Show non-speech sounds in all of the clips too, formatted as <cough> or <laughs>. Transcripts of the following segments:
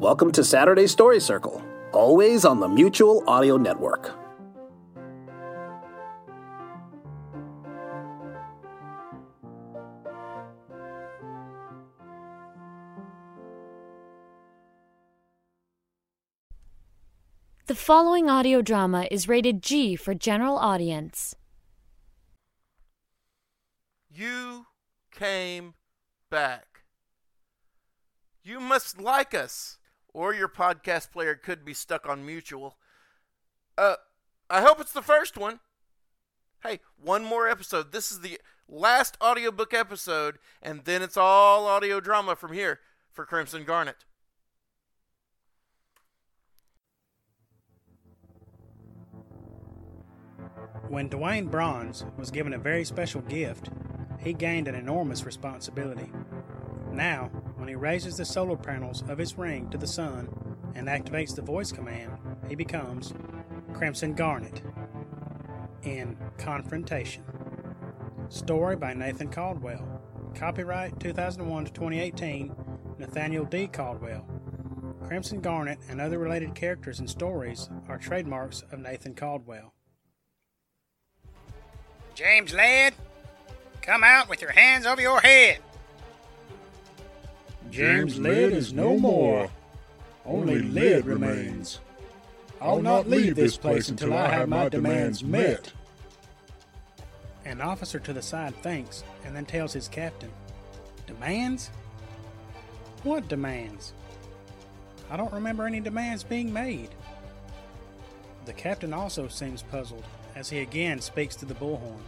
Welcome to Saturday Story Circle, always on the Mutual Audio Network. The following audio drama is rated G for general audience. You came back. You must like us, or your podcast player could be stuck on mutual. Uh, I hope it's the first one. Hey, one more episode. This is the last audiobook episode, and then it's all audio drama from here for Crimson Garnet. When Dwayne Bronze was given a very special gift, he gained an enormous responsibility. Now, when he raises the solar panels of his ring to the sun and activates the voice command, he becomes Crimson Garnet in Confrontation. Story by Nathan Caldwell. Copyright 2001 to 2018, Nathaniel D. Caldwell. Crimson Garnet and other related characters and stories are trademarks of Nathan Caldwell. James Ladd, come out with your hands over your head. James Lead is no more. Only lead remains. I'll not leave this place until I have my demands met. An officer to the side thinks and then tells his captain, Demands? What demands? I don't remember any demands being made. The captain also seems puzzled as he again speaks to the bullhorn.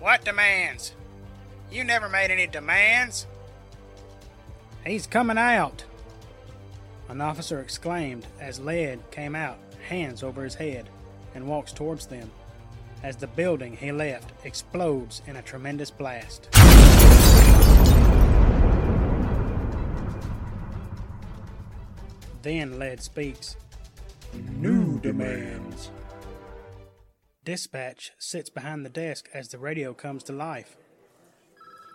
What demands? You never made any demands. He's coming out! An officer exclaimed as Led came out, hands over his head, and walks towards them, as the building he left explodes in a tremendous blast. Then Led speaks. New demands. Dispatch sits behind the desk as the radio comes to life.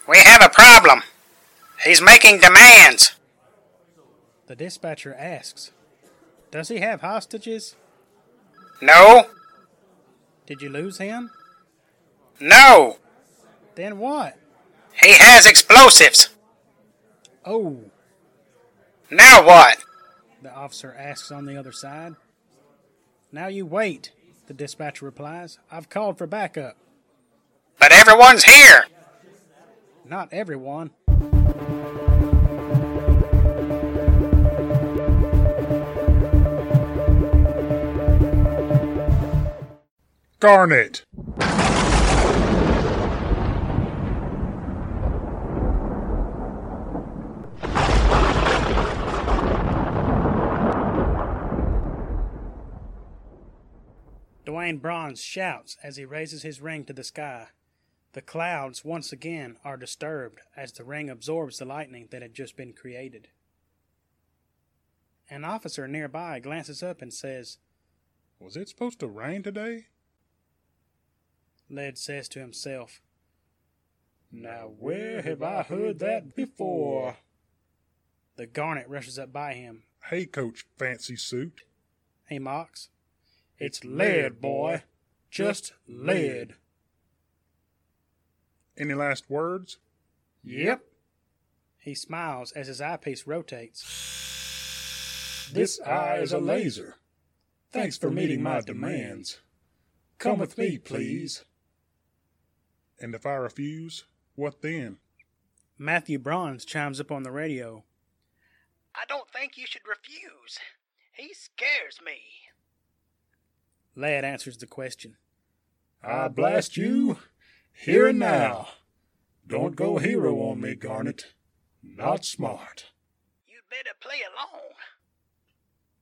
We have a problem. He's making demands. The dispatcher asks, Does he have hostages? No, Did you lose him? no. Then what? He has explosives. Oh, Now what? the officer asks on the other side. Now you wait, the dispatcher replies. I've called for backup. But everyone's here. Not everyone. Garnet. Dwayne Bronze shouts as he raises his ring to the sky. The clouds once again are disturbed as the ring absorbs the lightning that had just been created. An officer nearby glances up and says, Was it supposed to rain today? Led says to himself, Now where have I heard that before? The Garnet rushes up by him. Hey, Coach Fancy Suit. He mocks. It's lead, boy. Just lead. Any last words? Yep. He smiles as his eyepiece rotates. This eye is a laser. Thanks for meeting my demands. Come with me, please. And if I refuse, what then? Matthew Bronze chimes up on the radio. I don't think you should refuse. He scares me. Lad answers the question. I blast you here and now. Don't go hero on me, Garnet. Not smart. You'd better play along.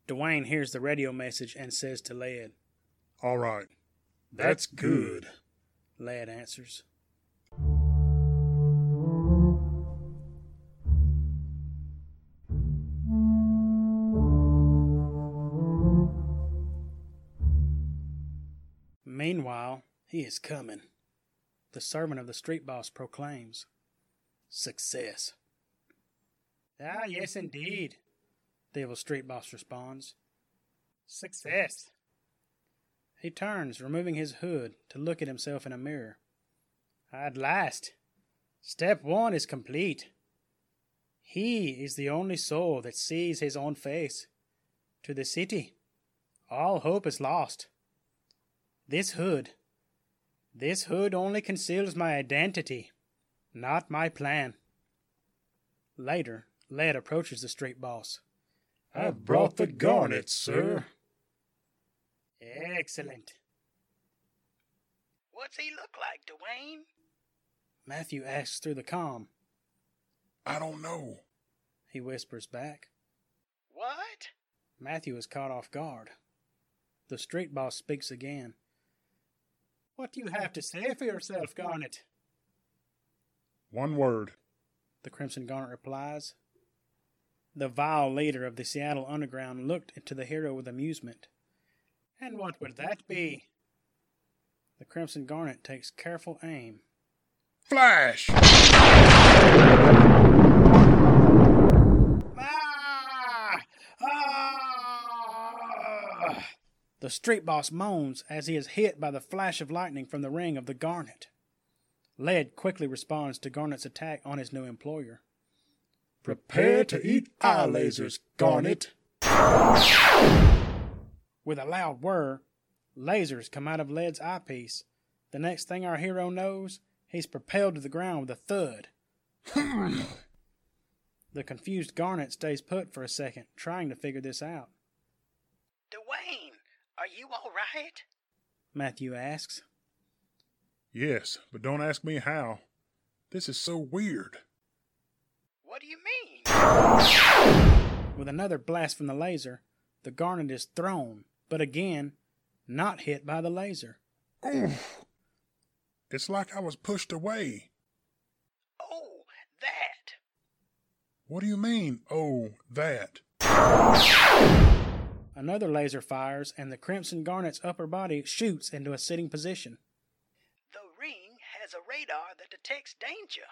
Dwayne hears the radio message and says to Lad. All right. That's good. Lad answers. Meanwhile, he is coming. The servant of the street boss proclaims. Success. Ah, yes, indeed. the evil street boss responds. Success. He turns, removing his hood to look at himself in a mirror. At last, step one is complete. He is the only soul that sees his own face. To the city, all hope is lost. This hood, this hood only conceals my identity, not my plan. Later, Led approaches the street boss. I've brought the garnet, sir. Excellent. What's he look like, Dwayne? Matthew asks through the com. I don't know. He whispers back. What? Matthew is caught off guard. The street boss speaks again. What do you have to say for yourself, Garnet? One word. The Crimson Garnet replies. The vile leader of the Seattle Underground looked into the hero with amusement. And what would that be? The Crimson Garnet takes careful aim. Flash! Ah! Ah! The street boss moans as he is hit by the flash of lightning from the ring of the Garnet. Led quickly responds to Garnet's attack on his new employer. Prepare to eat eye lasers, Garnet. With a loud whir, lasers come out of Led's eyepiece. The next thing our hero knows, he's propelled to the ground with a thud. <laughs> the confused Garnet stays put for a second, trying to figure this out. Dwayne, are you all right? Matthew asks. Yes, but don't ask me how. This is so weird. What do you mean? With another blast from the laser, the Garnet is thrown, but again, not hit by the laser. Oof. It's like I was pushed away. Oh, that. What do you mean, oh, that? Another laser fires, and the Crimson Garnet's upper body shoots into a sitting position. The ring has a radar that detects danger.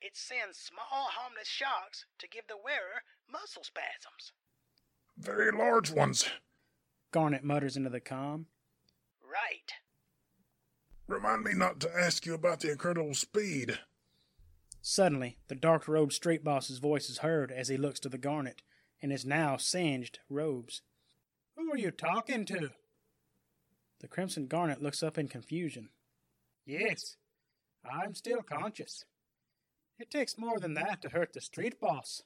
It sends small, harmless shocks to give the wearer muscle spasms. Very large ones. Garnet mutters into the com. Right. Remind me not to ask you about the incredible speed. Suddenly, the dark robed street boss's voice is heard as he looks to the Garnet in his now singed robes. Who are you talking to? The Crimson Garnet looks up in confusion. Yes, I'm still conscious. It takes more than that to hurt the street boss.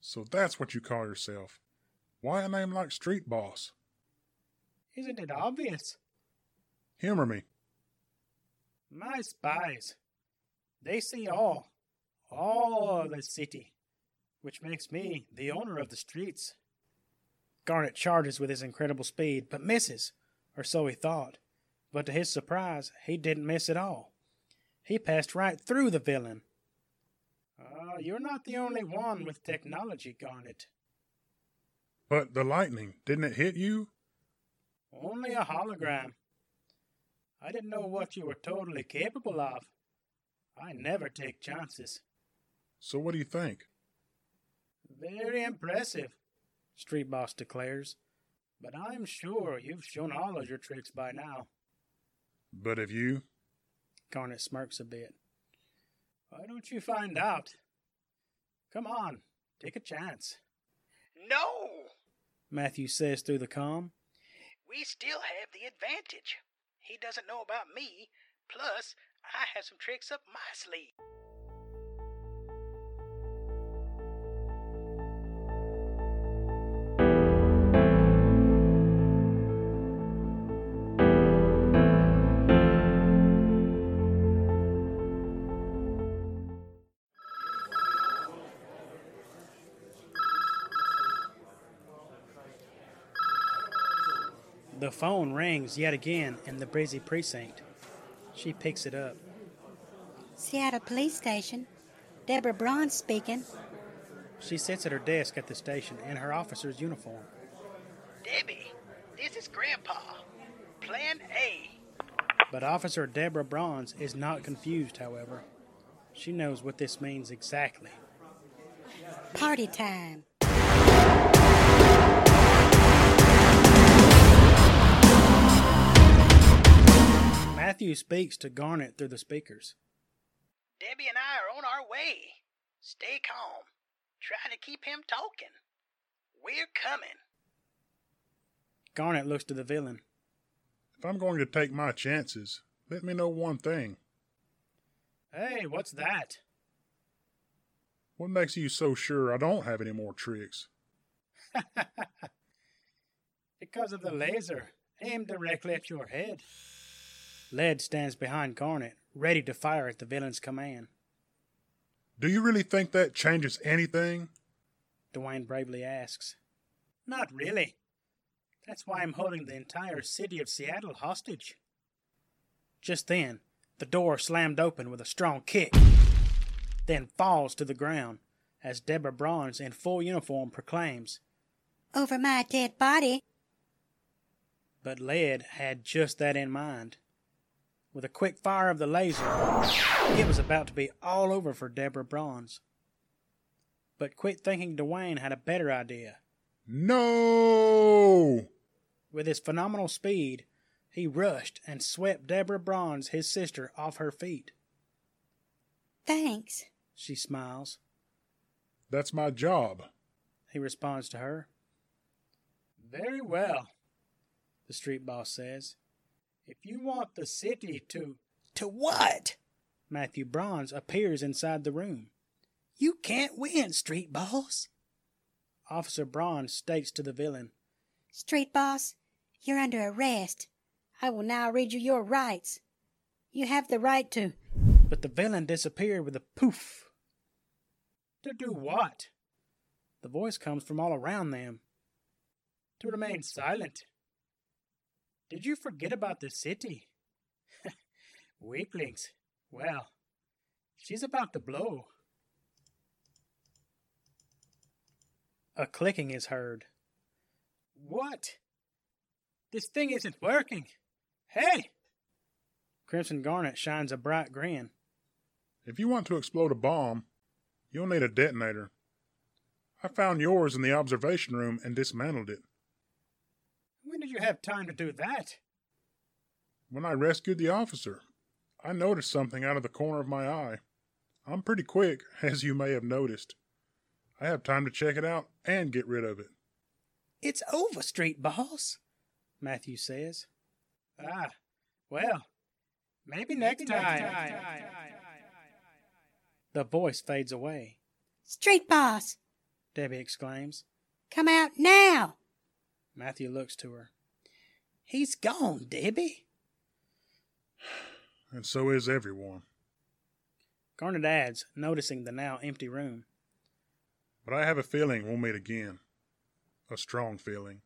So that's what you call yourself. Why a name like Street Boss? Isn't it obvious? Humor me. My spies. They see all, all of the city, which makes me the owner of the streets. Garnet charges with his incredible speed, but misses, or so he thought. But to his surprise, he didn't miss at all. He passed right through the villain. Uh, you're not the only one with technology, Garnet. But the lightning, didn't it hit you? Only a hologram. I didn't know what you were totally capable of. I never take chances. So what do you think? Very impressive, Street Boss declares. But I'm sure you've shown all of your tricks by now. But have you? Garnet smirks a bit. Why don't you find out? Come on, take a chance. No! Matthew says through the com. We still have the advantage. He doesn't know about me, plus, I have some tricks up my sleeve. The phone rings yet again in the Breezy precinct. She picks it up. Seattle Police Station. Deborah Braun speaking. She sits at her desk at the station in her officer's uniform. Debbie, this is Grandpa. Plan A. But Officer Deborah Bronze is not confused, however. She knows what this means exactly. Party time. Matthew speaks to Garnet through the speakers. Debbie and I are on our way. Stay calm. Try to keep him talking. We're coming. Garnet looks to the villain. If I'm going to take my chances, let me know one thing. Hey, what's that? What makes you so sure I don't have any more tricks? <laughs> because of the laser aimed directly at your head. Led stands behind Garnet, ready to fire at the villain's command. Do you really think that changes anything? Dwayne bravely asks. Not really. That's why I'm holding the entire city of Seattle hostage. Just then, the door slammed open with a strong kick, then falls to the ground as Deborah Bronze in full uniform proclaims, Over my dead body. But Led had just that in mind. With a quick fire of the laser, it was about to be all over for Deborah Bronze. But quick thinking Dwayne had a better idea. No! With his phenomenal speed, he rushed and swept Deborah Bronze, his sister, off her feet. Thanks. She smiles. That's my job. He responds to her. Very well, the street boss says. If you want the city to. To what? Matthew Bronze appears inside the room. You can't win, street boss. Officer Bronze states to the villain Street boss, you're under arrest. I will now read you your rights. You have the right to. But the villain disappeared with a poof. To do what? The voice comes from all around them. To remain silent. Did you forget about the city? <laughs> Weaklings. Well, she's about to blow. A clicking is heard. What? This thing isn't working. Hey! Crimson Garnet shines a bright grin. If you want to explode a bomb, you'll need a detonator. I found yours in the observation room and dismantled it. When did you have time to do that? When I rescued the officer, I noticed something out of the corner of my eye. I'm pretty quick, <laughs> as you may have noticed. I have time to check it out and get rid of it. It's over, street boss, Matthew says. Ah, well, maybe next time. The voice fades away. Street boss, Debbie exclaims. Come out now. Matthew looks to her. He's gone, Debbie. And so is everyone. Garnet adds, noticing the now empty room. But I have a feeling we'll meet again. A strong feeling.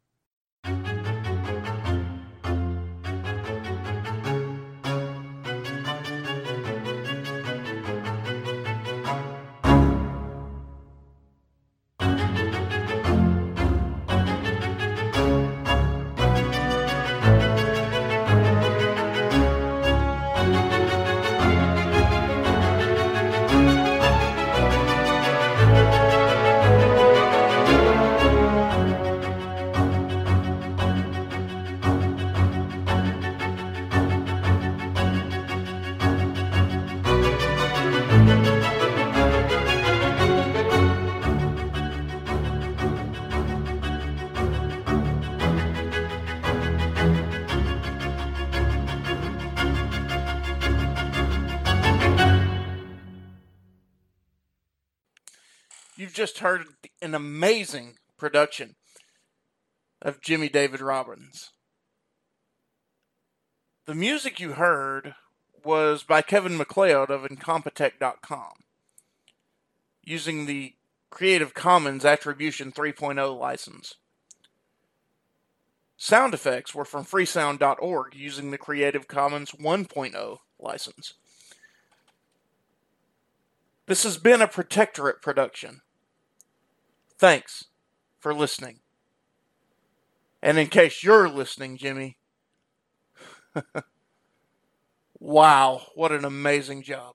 Just heard an amazing production of Jimmy David Robbins. The music you heard was by Kevin MacLeod of Incompetech.com using the Creative Commons Attribution 3.0 license. Sound effects were from freesound.org using the Creative Commons 1.0 license. This has been a Protectorate production. Thanks for listening. And in case you're listening, Jimmy, <laughs> wow, what an amazing job.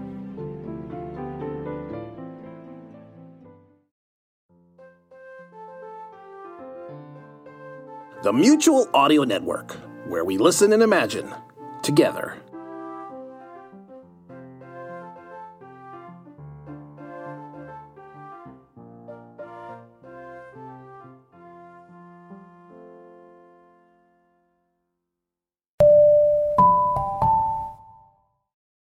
The Mutual Audio Network, where we listen and imagine together.